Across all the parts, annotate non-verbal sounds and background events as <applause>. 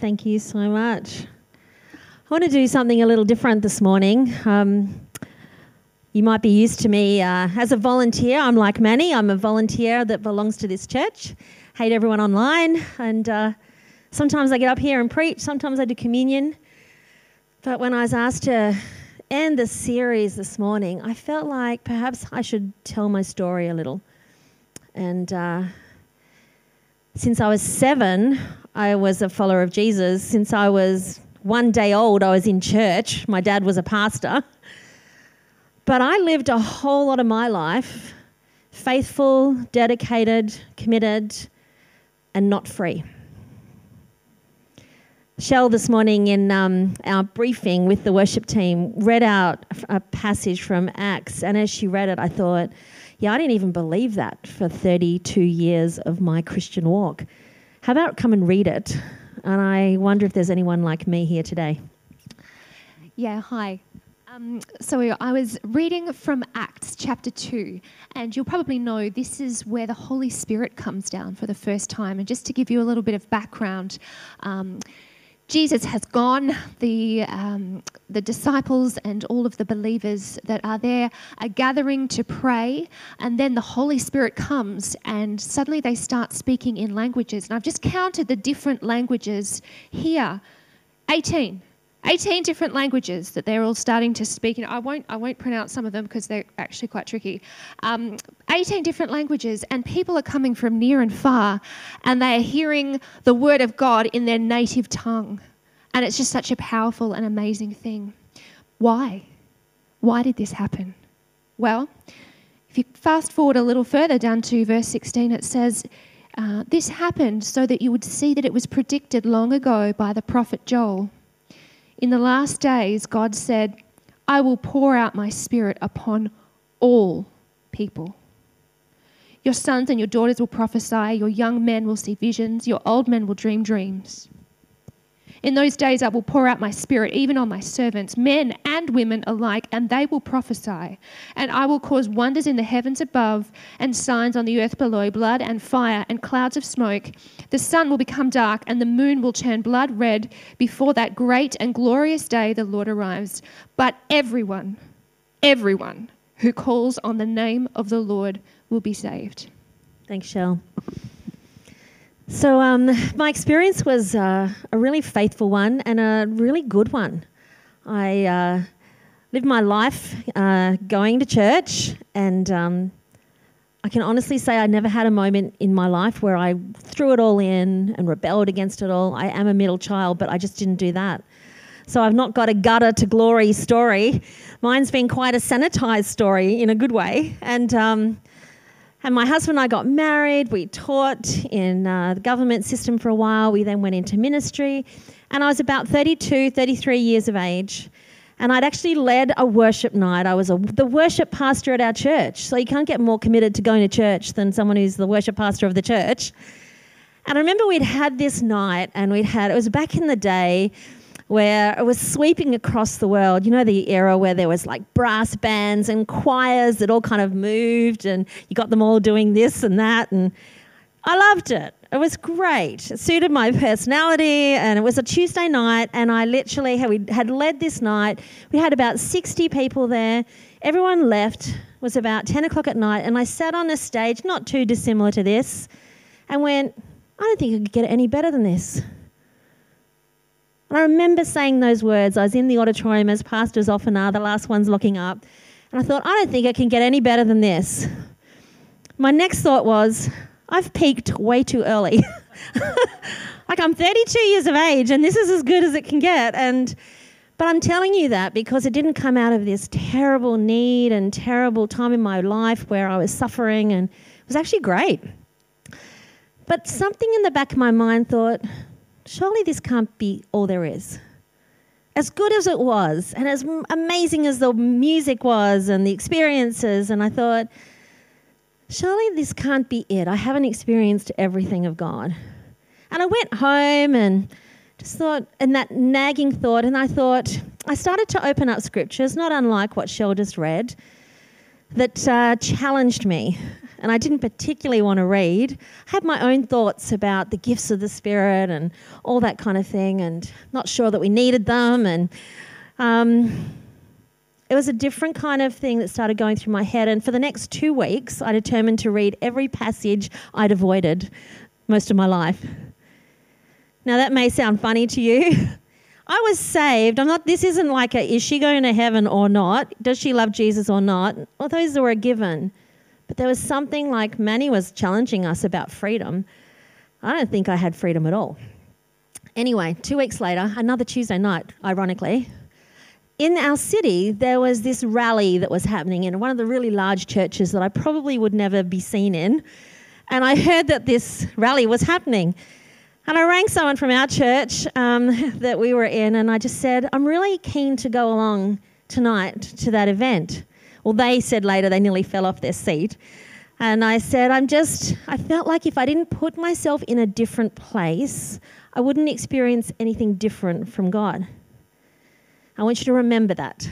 Thank you so much. I want to do something a little different this morning. Um, you might be used to me uh, as a volunteer. I'm like Manny, I'm a volunteer that belongs to this church. Hate everyone online, and uh, sometimes I get up here and preach, sometimes I do communion. But when I was asked to end the series this morning, I felt like perhaps I should tell my story a little. And uh, since I was seven, I was a follower of Jesus. Since I was one day old, I was in church. My dad was a pastor. But I lived a whole lot of my life faithful, dedicated, committed, and not free. Shell this morning in um, our briefing with the worship team read out a passage from Acts, and as she read it, I thought, yeah, I didn't even believe that for 32 years of my Christian walk. How about come and read it? And I wonder if there's anyone like me here today. Yeah, hi. Um, so I was reading from Acts chapter 2, and you'll probably know this is where the Holy Spirit comes down for the first time. And just to give you a little bit of background, um, Jesus has gone. The, um, the disciples and all of the believers that are there are gathering to pray, and then the Holy Spirit comes, and suddenly they start speaking in languages. And I've just counted the different languages here 18. 18 different languages that they're all starting to speak in. I won't, I won't pronounce some of them because they're actually quite tricky. Um, 18 different languages, and people are coming from near and far, and they are hearing the word of God in their native tongue. And it's just such a powerful and amazing thing. Why? Why did this happen? Well, if you fast forward a little further down to verse 16, it says, uh, This happened so that you would see that it was predicted long ago by the prophet Joel. In the last days, God said, I will pour out my spirit upon all people. Your sons and your daughters will prophesy, your young men will see visions, your old men will dream dreams. In those days I will pour out my spirit even on my servants, men and women alike, and they will prophesy. And I will cause wonders in the heavens above and signs on the earth below blood and fire and clouds of smoke. The sun will become dark and the moon will turn blood red before that great and glorious day the Lord arrives. But everyone, everyone who calls on the name of the Lord will be saved. Thanks, Shell. So, um, my experience was uh, a really faithful one and a really good one. I uh, lived my life uh, going to church, and um, I can honestly say I never had a moment in my life where I threw it all in and rebelled against it all. I am a middle child, but I just didn't do that. So, I've not got a gutter to glory story. Mine's been quite a sanitized story in a good way. And um, and my husband and I got married. We taught in uh, the government system for a while. We then went into ministry. And I was about 32, 33 years of age. And I'd actually led a worship night. I was a, the worship pastor at our church. So you can't get more committed to going to church than someone who's the worship pastor of the church. And I remember we'd had this night, and we'd had, it was back in the day where it was sweeping across the world. You know, the era where there was like brass bands and choirs that all kind of moved, and you got them all doing this and that. And I loved it. It was great. It suited my personality, and it was a Tuesday night, and I literally had, we had led this night. We had about 60 people there. Everyone left. It was about 10 o'clock at night, and I sat on a stage, not too dissimilar to this, and went, I don't think I could get any better than this. And I remember saying those words. I was in the auditorium, as pastors often are, the last ones looking up. And I thought, I don't think it can get any better than this. My next thought was, I've peaked way too early. <laughs> like I'm 32 years of age and this is as good as it can get. And but I'm telling you that because it didn't come out of this terrible need and terrible time in my life where I was suffering and it was actually great. But something in the back of my mind thought, surely this can't be all there is. As good as it was, and as amazing as the music was and the experiences, and I thought, surely this can't be it. I haven't experienced everything of God. And I went home and just thought, and that nagging thought, and I thought, I started to open up scriptures, not unlike what Shell just read, that uh, challenged me and I didn't particularly want to read. I had my own thoughts about the gifts of the Spirit and all that kind of thing, and not sure that we needed them. And um, it was a different kind of thing that started going through my head. And for the next two weeks, I determined to read every passage I'd avoided most of my life. Now, that may sound funny to you. <laughs> I was saved. I'm not, this isn't like a, is she going to heaven or not? Does she love Jesus or not? Well, those were a given. But there was something like Manny was challenging us about freedom. I don't think I had freedom at all. Anyway, two weeks later, another Tuesday night, ironically, in our city, there was this rally that was happening in one of the really large churches that I probably would never be seen in. And I heard that this rally was happening. And I rang someone from our church um, that we were in, and I just said, I'm really keen to go along tonight to that event. Well, they said later they nearly fell off their seat. And I said, I'm just, I felt like if I didn't put myself in a different place, I wouldn't experience anything different from God. I want you to remember that.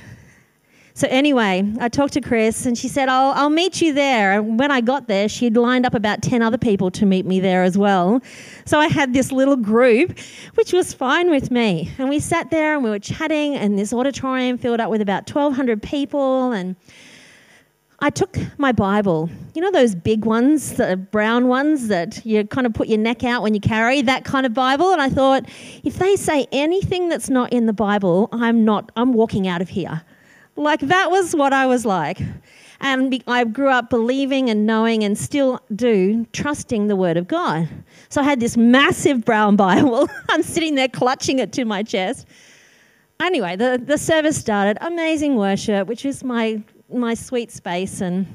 So, anyway, I talked to Chris and she said, I'll, I'll meet you there. And when I got there, she'd lined up about 10 other people to meet me there as well. So, I had this little group, which was fine with me. And we sat there and we were chatting, and this auditorium filled up with about 1,200 people. And I took my Bible, you know, those big ones, the brown ones that you kind of put your neck out when you carry, that kind of Bible. And I thought, if they say anything that's not in the Bible, I'm not, I'm walking out of here. Like that was what I was like. And I grew up believing and knowing and still do trusting the Word of God. So I had this massive brown <laughs> Bible. I'm sitting there clutching it to my chest. Anyway, the, the service started. Amazing worship, which is my, my sweet space. And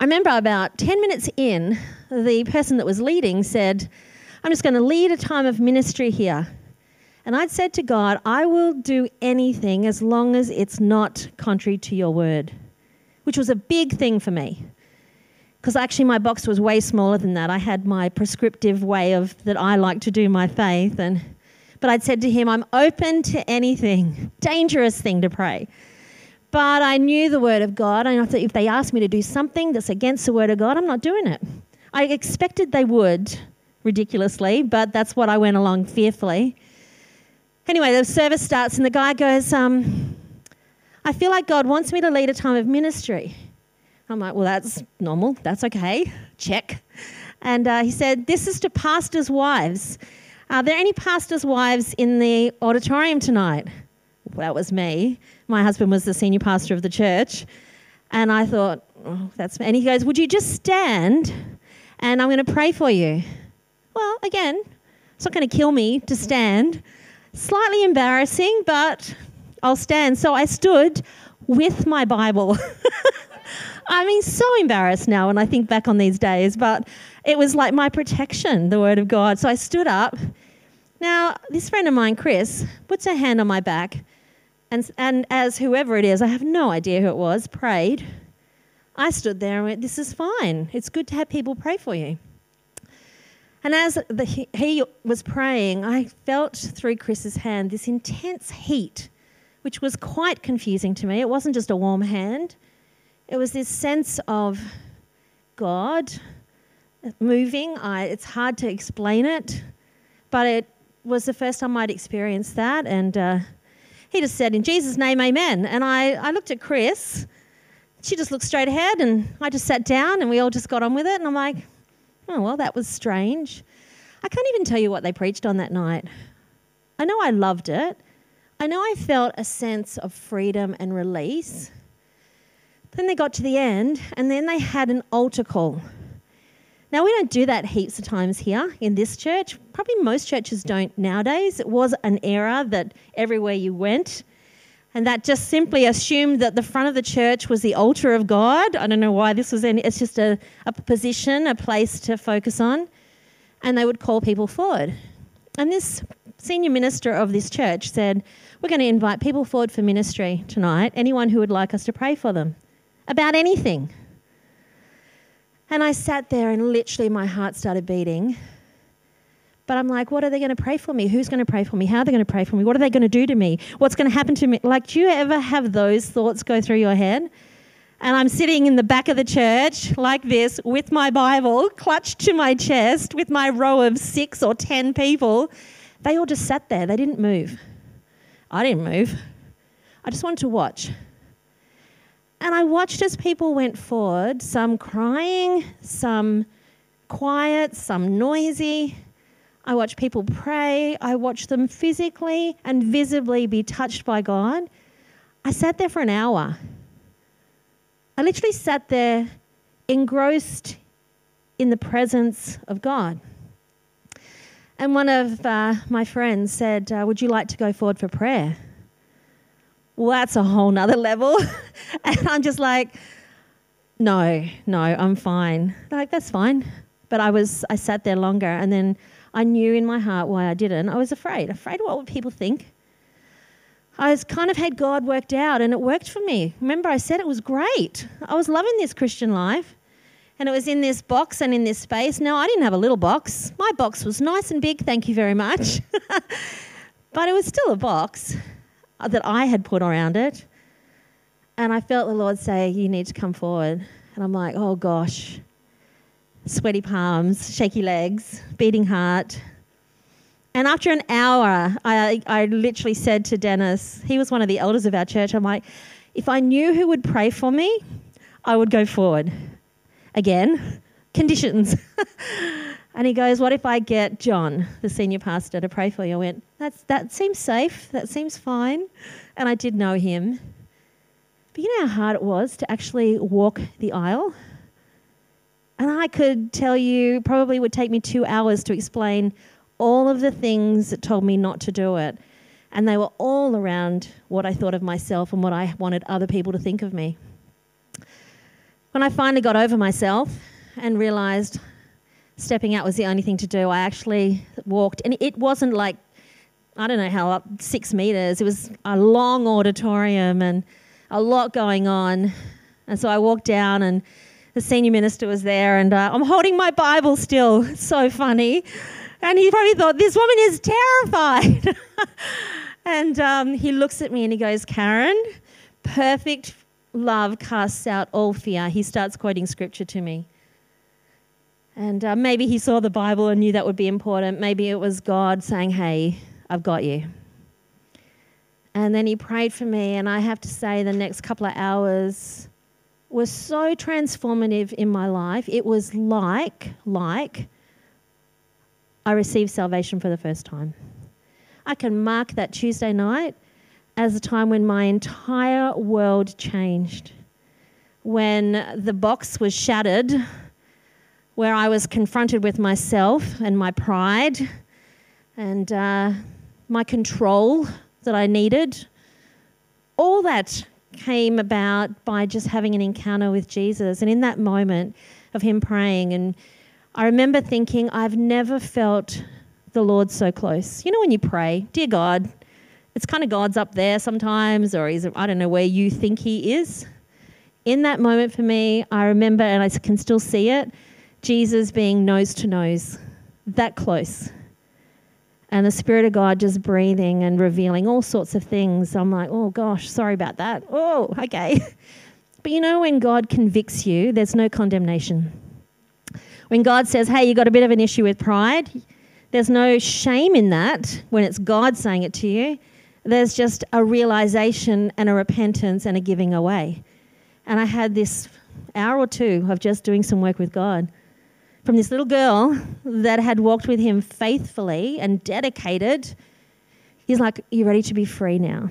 I remember about 10 minutes in, the person that was leading said, I'm just going to lead a time of ministry here. And I'd said to God, I will do anything as long as it's not contrary to your word, which was a big thing for me. Because actually, my box was way smaller than that. I had my prescriptive way of that I like to do my faith. And, but I'd said to him, I'm open to anything. Dangerous thing to pray. But I knew the word of God. And I thought if they asked me to do something that's against the word of God, I'm not doing it. I expected they would, ridiculously, but that's what I went along fearfully. Anyway, the service starts, and the guy goes, um, I feel like God wants me to lead a time of ministry. I'm like, well, that's normal. That's okay. Check. And uh, he said, This is to pastors' wives. Are there any pastors' wives in the auditorium tonight? Well, that was me. My husband was the senior pastor of the church. And I thought, oh, that's me. And he goes, Would you just stand and I'm going to pray for you? Well, again, it's not going to kill me to stand. Slightly embarrassing, but I'll stand. So I stood with my Bible. <laughs> I mean, so embarrassed now when I think back on these days, but it was like my protection, the Word of God. So I stood up. Now, this friend of mine, Chris, puts her hand on my back, and, and as whoever it is, I have no idea who it was, prayed. I stood there and went, This is fine. It's good to have people pray for you. And as the, he was praying, I felt through Chris's hand this intense heat, which was quite confusing to me. It wasn't just a warm hand, it was this sense of God moving. I, it's hard to explain it, but it was the first time I'd experienced that. And uh, he just said, In Jesus' name, amen. And I, I looked at Chris. She just looked straight ahead, and I just sat down, and we all just got on with it. And I'm like, Oh, well, that was strange. I can't even tell you what they preached on that night. I know I loved it. I know I felt a sense of freedom and release. Then they got to the end, and then they had an altar call. Now, we don't do that heaps of times here in this church. Probably most churches don't nowadays. It was an era that everywhere you went, and that just simply assumed that the front of the church was the altar of God. I don't know why this was any, it's just a, a position, a place to focus on. And they would call people forward. And this senior minister of this church said, We're going to invite people forward for ministry tonight, anyone who would like us to pray for them about anything. And I sat there and literally my heart started beating but I'm like, what are they going to pray for me? Who's going to pray for me? How are they going to pray for me? What are they going to do to me? What's going to happen to me? Like, do you ever have those thoughts go through your head? And I'm sitting in the back of the church like this with my Bible clutched to my chest with my row of six or ten people. They all just sat there, they didn't move. I didn't move. I just wanted to watch. And I watched as people went forward, some crying, some quiet, some noisy. I watched people pray. I watched them physically and visibly be touched by God. I sat there for an hour. I literally sat there engrossed in the presence of God. And one of uh, my friends said, uh, Would you like to go forward for prayer? Well, that's a whole nother level. <laughs> and I'm just like, No, no, I'm fine. Like, that's fine. But I was, I sat there longer and then I knew in my heart why I didn't. I was afraid, afraid of what would people think. I was kind of had God worked out and it worked for me. Remember, I said it was great. I was loving this Christian life. And it was in this box and in this space. Now, I didn't have a little box. My box was nice and big, thank you very much. <laughs> but it was still a box that I had put around it. And I felt the Lord say, You need to come forward. And I'm like, Oh gosh. Sweaty palms, shaky legs, beating heart. And after an hour, I, I literally said to Dennis, he was one of the elders of our church, I'm like, if I knew who would pray for me, I would go forward. Again, conditions. <laughs> and he goes, What if I get John, the senior pastor, to pray for you? I went, That's, That seems safe. That seems fine. And I did know him. But you know how hard it was to actually walk the aisle? And I could tell you, probably would take me two hours to explain all of the things that told me not to do it. And they were all around what I thought of myself and what I wanted other people to think of me. When I finally got over myself and realized stepping out was the only thing to do, I actually walked. And it wasn't like, I don't know how, up six meters. It was a long auditorium and a lot going on. And so I walked down and the senior minister was there and uh, I'm holding my Bible still. So funny. And he probably thought, this woman is terrified. <laughs> and um, he looks at me and he goes, Karen, perfect love casts out all fear. He starts quoting scripture to me. And uh, maybe he saw the Bible and knew that would be important. Maybe it was God saying, hey, I've got you. And then he prayed for me, and I have to say, the next couple of hours was so transformative in my life. It was like, like, I received salvation for the first time. I can mark that Tuesday night as a time when my entire world changed. When the box was shattered, where I was confronted with myself and my pride and uh, my control that I needed. All that came about by just having an encounter with Jesus. And in that moment of Him praying and I remember thinking, I've never felt the Lord so close. You know, when you pray, dear God, it's kind of God's up there sometimes, or he's, I don't know where you think He is. In that moment for me, I remember, and I can still see it, Jesus being nose to nose, that close. And the Spirit of God just breathing and revealing all sorts of things. I'm like, oh gosh, sorry about that. Oh, okay. <laughs> But you know, when God convicts you, there's no condemnation. When God says, hey, you got a bit of an issue with pride, there's no shame in that when it's God saying it to you. There's just a realization and a repentance and a giving away. And I had this hour or two of just doing some work with God from this little girl that had walked with him faithfully and dedicated. He's like, "You're ready to be free now?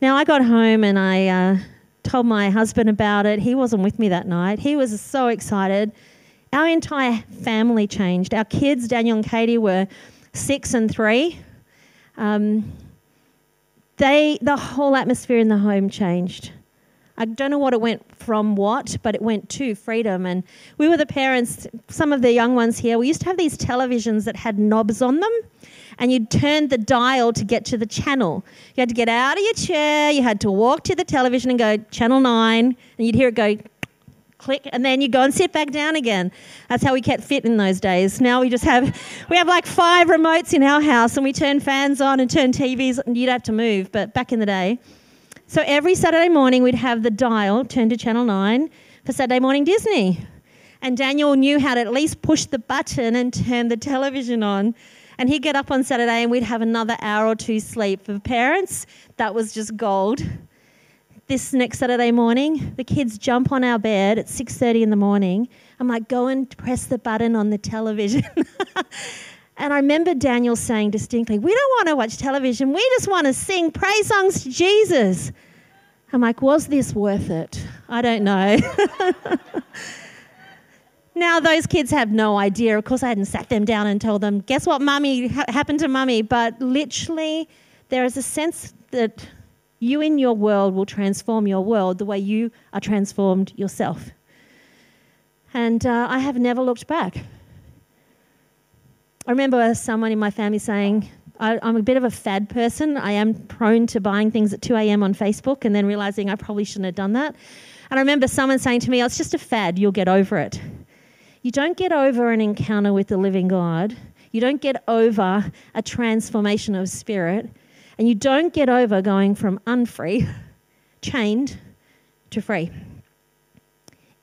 Now, I got home and I uh, told my husband about it. He wasn't with me that night. He was so excited. Our entire family changed. Our kids, Daniel and Katie, were six and three. Um, they, the whole atmosphere in the home changed. I don't know what it went from what, but it went to freedom. And we were the parents, some of the young ones here, we used to have these televisions that had knobs on them, and you'd turn the dial to get to the channel. You had to get out of your chair, you had to walk to the television and go, Channel 9, and you'd hear it go click, and then you go and sit back down again. That's how we kept fit in those days. Now we just have, we have like five remotes in our house, and we turn fans on and turn TVs, and you'd have to move. But back in the day, So every Saturday morning, we'd have the dial turned to Channel 9 for Saturday Morning Disney. And Daniel knew how to at least push the button and turn the television on. And he'd get up on Saturday and we'd have another hour or two sleep. For parents, that was just gold. This next Saturday morning, the kids jump on our bed at 6:30 in the morning. I'm like, go and press the button on the television. <laughs> and I remember Daniel saying distinctly, We don't want to watch television. We just want to sing praise songs to Jesus. I'm like, Was this worth it? I don't know. <laughs> now, those kids have no idea. Of course, I hadn't sat them down and told them, Guess what, mummy ha- happened to mummy? But literally, there is a sense that you in your world will transform your world the way you are transformed yourself. And uh, I have never looked back. I remember someone in my family saying, I, am a bit of a fad person. I am prone to buying things at 2 a.m. on Facebook and then realizing I probably shouldn't have done that. And I remember someone saying to me, oh, It's just a fad, you'll get over it. You don't get over an encounter with the living God, you don't get over a transformation of spirit, and you don't get over going from unfree, <laughs> chained, to free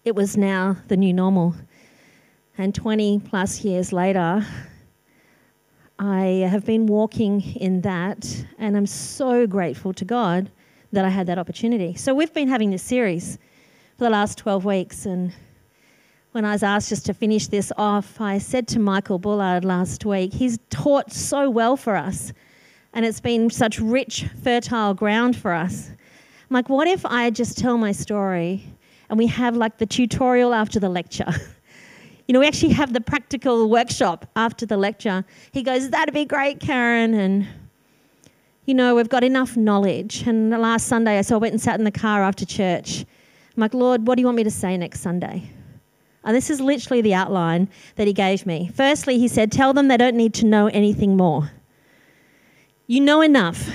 it was now the new normal. And 20 plus years later, I have been walking in that, and I'm so grateful to God that I had that opportunity. So, we've been having this series for the last 12 weeks, and when I was asked just to finish this off, I said to Michael Bullard last week, he's taught so well for us, and it's been such rich, fertile ground for us. I'm like, what if I just tell my story and we have like the tutorial after the lecture. <laughs> you know, we actually have the practical workshop after the lecture. He goes, That'd be great, Karen. And, you know, we've got enough knowledge. And last Sunday, I so I went and sat in the car after church. I'm like, Lord, what do you want me to say next Sunday? And this is literally the outline that he gave me. Firstly, he said, Tell them they don't need to know anything more. You know enough.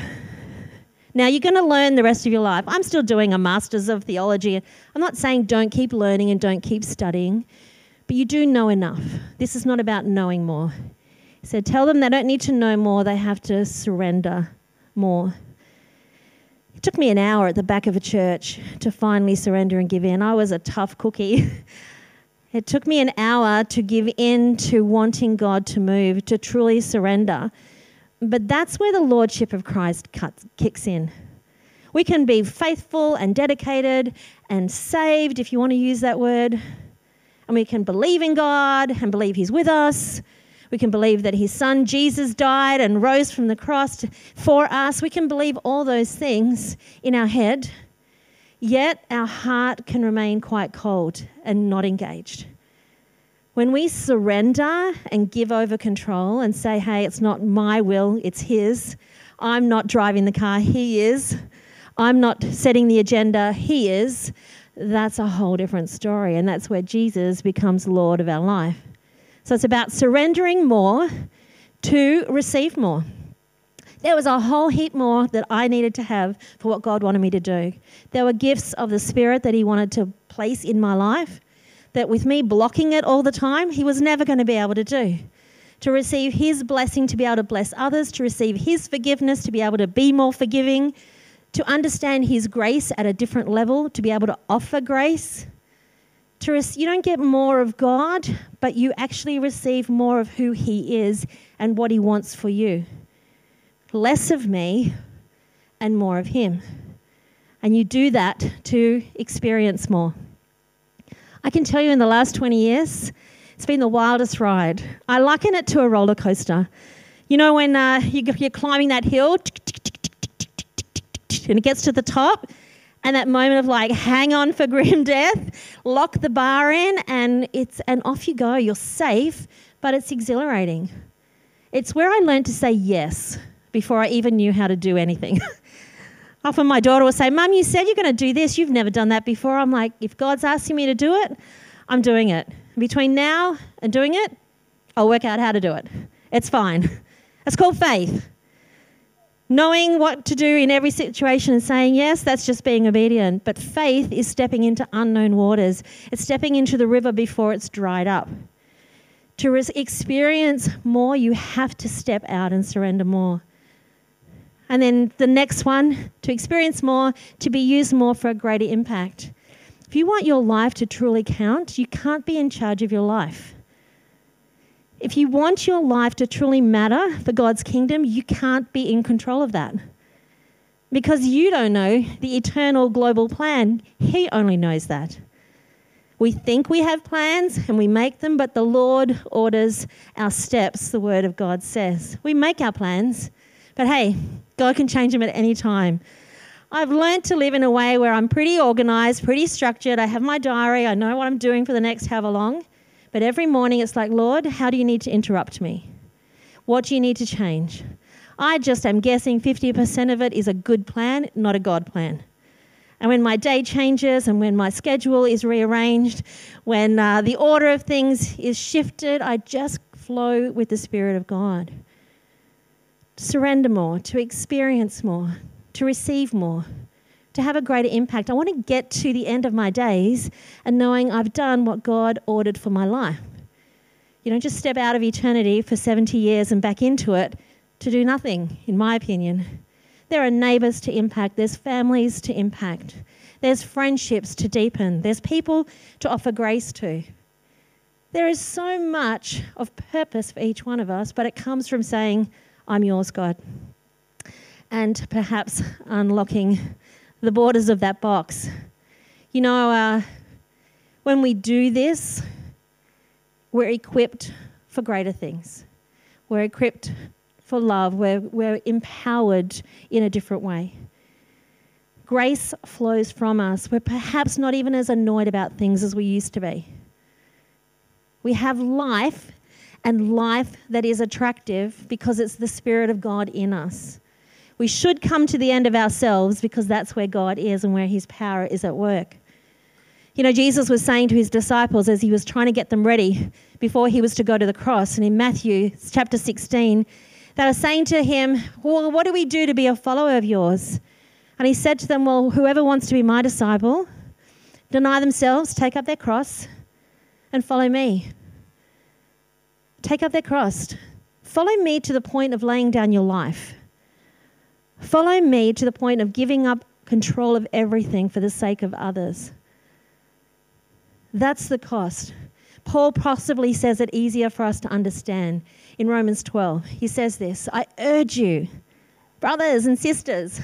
Now, you're going to learn the rest of your life. I'm still doing a master's of theology. I'm not saying don't keep learning and don't keep studying, but you do know enough. This is not about knowing more. He said, Tell them they don't need to know more, they have to surrender more. It took me an hour at the back of a church to finally surrender and give in. I was a tough cookie. <laughs> it took me an hour to give in to wanting God to move, to truly surrender. But that's where the Lordship of Christ cuts, kicks in. We can be faithful and dedicated and saved, if you want to use that word. And we can believe in God and believe He's with us. We can believe that His Son Jesus died and rose from the cross for us. We can believe all those things in our head, yet our heart can remain quite cold and not engaged. When we surrender and give over control and say, hey, it's not my will, it's His. I'm not driving the car, He is. I'm not setting the agenda, He is. That's a whole different story. And that's where Jesus becomes Lord of our life. So it's about surrendering more to receive more. There was a whole heap more that I needed to have for what God wanted me to do. There were gifts of the Spirit that He wanted to place in my life that with me blocking it all the time, he was never going to be able to do. To receive his blessing, to be able to bless others, to receive his forgiveness, to be able to be more forgiving, to understand his grace at a different level, to be able to offer grace. To rec- you don't get more of God, but you actually receive more of who he is and what he wants for you. Less of me and more of him. And you do that to experience more. I can tell you in the last 20 years, it's been the wildest ride. I liken it to a roller coaster. You know, when uh, you're climbing that hill and it gets to the top, and that moment of like, hang on for <laughs> grim death, lock the bar in, and it's and off you go. You're safe, but it's exhilarating. It's where I learned to say yes before I even knew how to do anything. <laughs> Often my daughter will say, Mum, you said you're going to do this. You've never done that before. I'm like, if God's asking me to do it, I'm doing it. Between now and doing it, I'll work out how to do it. It's fine. <laughs> It's called faith. Knowing what to do in every situation and saying yes, that's just being obedient. But faith is stepping into unknown waters, it's stepping into the river before it's dried up. To experience more, you have to step out and surrender more. And then the next one, to experience more, to be used more for a greater impact. If you want your life to truly count, you can't be in charge of your life. If you want your life to truly matter for God's kingdom, you can't be in control of that. Because you don't know the eternal global plan, He only knows that. We think we have plans and we make them, but the Lord orders our steps, the Word of God says. We make our plans, but hey, God can change them at any time. I've learned to live in a way where I'm pretty organized, pretty structured. I have my diary, I know what I'm doing for the next however long. But every morning it's like, Lord, how do you need to interrupt me? What do you need to change? I just am guessing 50% of it is a good plan, not a God plan. And when my day changes and when my schedule is rearranged, when uh, the order of things is shifted, I just flow with the Spirit of God. Surrender more, to experience more, to receive more, to have a greater impact. I want to get to the end of my days and knowing I've done what God ordered for my life. You don't just step out of eternity for 70 years and back into it to do nothing, in my opinion. There are neighbours to impact, there's families to impact, there's friendships to deepen, there's people to offer grace to. There is so much of purpose for each one of us, but it comes from saying, I'm yours, God and perhaps unlocking the borders of that box. You know, uh, when we do this, we're equipped for greater things. We're equipped for love. We're, we're empowered in a different way. Grace flows from us. We're perhaps not even as annoyed about things as we used to be. We have life and life that is attractive because it's the Spirit of God in us. We should come to the end of ourselves because that's where God is and where his power is at work. You know, Jesus was saying to his disciples as he was trying to get them ready before he was to go to the cross, and in Matthew chapter 16, they were saying to him, Well, what do we do to be a follower of yours? And he said to them, Well, whoever wants to be my disciple, deny themselves, take up their cross, and follow me. Take up their cross. Follow me to the point of laying down your life. Follow me to the point of giving up control of everything for the sake of others. That's the cost. Paul possibly says it easier for us to understand in Romans 12. He says this I urge you, brothers and sisters,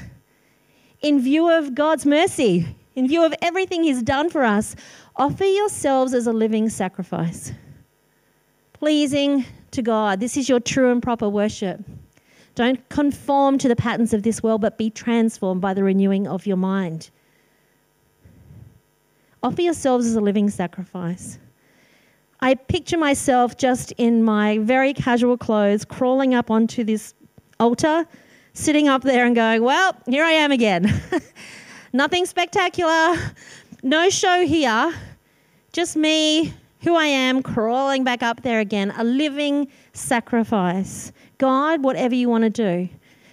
in view of God's mercy, in view of everything He's done for us, offer yourselves as a living sacrifice, pleasing to God. This is your true and proper worship. Don't conform to the patterns of this world, but be transformed by the renewing of your mind. Offer yourselves as a living sacrifice. I picture myself just in my very casual clothes, crawling up onto this altar, sitting up there and going, Well, here I am again. <laughs> Nothing spectacular, no show here, just me, who I am, crawling back up there again, a living sacrifice. God, whatever you want to do,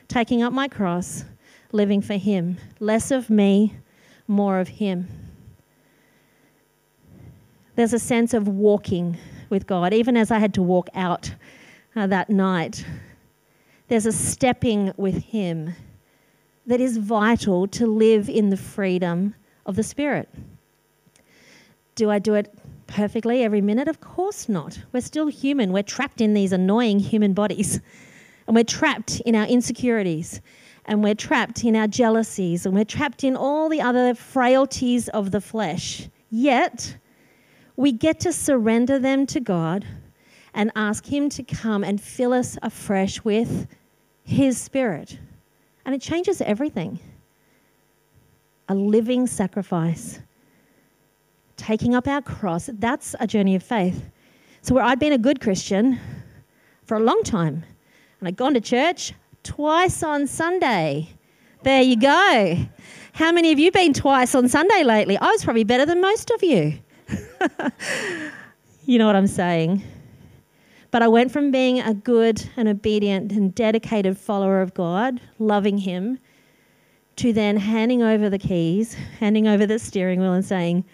taking up my cross, living for Him. Less of me, more of Him. There's a sense of walking with God, even as I had to walk out uh, that night. There's a stepping with Him that is vital to live in the freedom of the Spirit. Do I do it perfectly every minute? Of course not. We're still human. We're trapped in these annoying human bodies. And we're trapped in our insecurities. And we're trapped in our jealousies. And we're trapped in all the other frailties of the flesh. Yet, we get to surrender them to God and ask Him to come and fill us afresh with His Spirit. And it changes everything. A living sacrifice taking up our cross, that's a journey of faith. So, where I'd been a good Christian for a long time, and I'd gone to church twice on Sunday. There you go. How many of you been twice on Sunday lately? I was probably better than most of you. <laughs> you know what I'm saying? But I went from being a good and obedient and dedicated follower of God, loving Him, to then handing over the keys, handing over the steering wheel, and saying,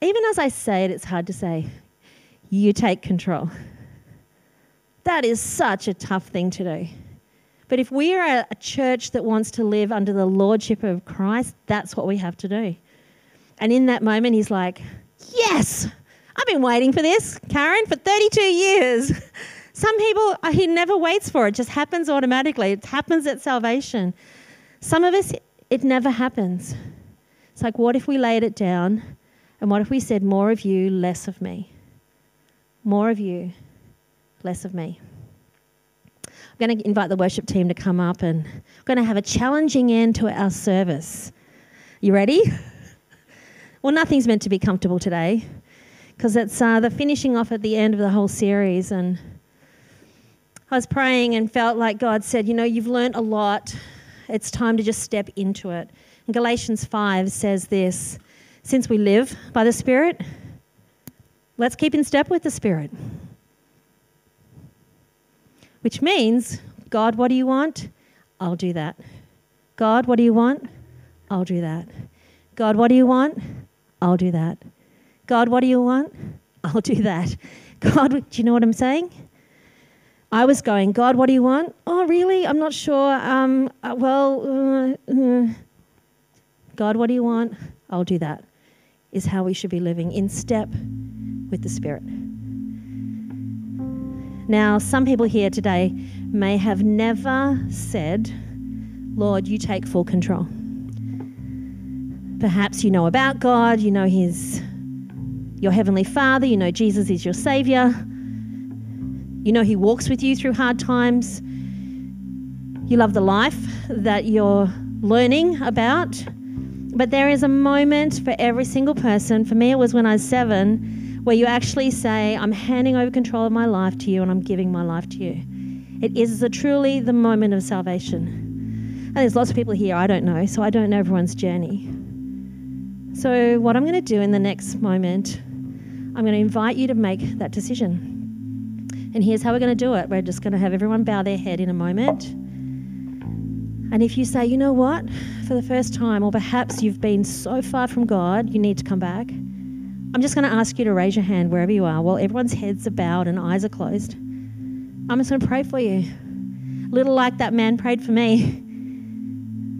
even as I say it, it's hard to say, you take control. That is such a tough thing to do. But if we are a church that wants to live under the lordship of Christ, that's what we have to do. And in that moment, he's like, Yes, I've been waiting for this, Karen, for 32 years. <laughs> Some people, uh, he never waits for it, it just happens automatically. It happens at salvation. Some of us, it never happens. It's like, what if we laid it down and what if we said, More of you, less of me? More of you, less of me. I'm going to invite the worship team to come up and we're going to have a challenging end to our service. You ready? <laughs> Well, nothing's meant to be comfortable today because it's uh, the finishing off at the end of the whole series. And I was praying and felt like God said, You know, you've learnt a lot. It's time to just step into it. And Galatians 5 says this Since we live by the Spirit, let's keep in step with the Spirit. Which means, God, what do you want? I'll do that. God, what do you want? I'll do that. God, what do you want? I'll do that. God, what do you want? <laughs> I'll do that. God, do you know what I'm saying? I was going, God, what do you want? Oh, really? I'm not sure. Um, uh, well, uh, uh. God, what do you want? I'll do that. Is how we should be living in step with the Spirit. Now, some people here today may have never said, Lord, you take full control. Perhaps you know about God, you know He's your Heavenly Father, you know Jesus is your Savior, you know He walks with you through hard times, you love the life that you're learning about. But there is a moment for every single person. For me, it was when I was seven where you actually say, I'm handing over control of my life to you and I'm giving my life to you. It is a, truly the moment of salvation. And there's lots of people here I don't know, so I don't know everyone's journey. So, what I'm going to do in the next moment, I'm going to invite you to make that decision. And here's how we're going to do it we're just going to have everyone bow their head in a moment. And if you say, you know what, for the first time, or perhaps you've been so far from God, you need to come back. I'm just going to ask you to raise your hand wherever you are while everyone's heads are bowed and eyes are closed. I'm just going to pray for you. A little like that man prayed for me.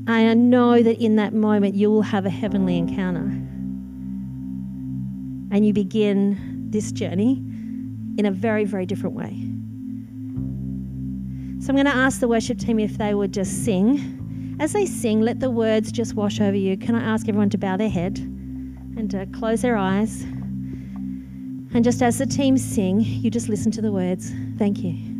I know that in that moment you will have a heavenly encounter. And you begin this journey in a very, very different way. So I'm going to ask the worship team if they would just sing. As they sing, let the words just wash over you. Can I ask everyone to bow their head? and to close their eyes. And just as the team sing, you just listen to the words. Thank you.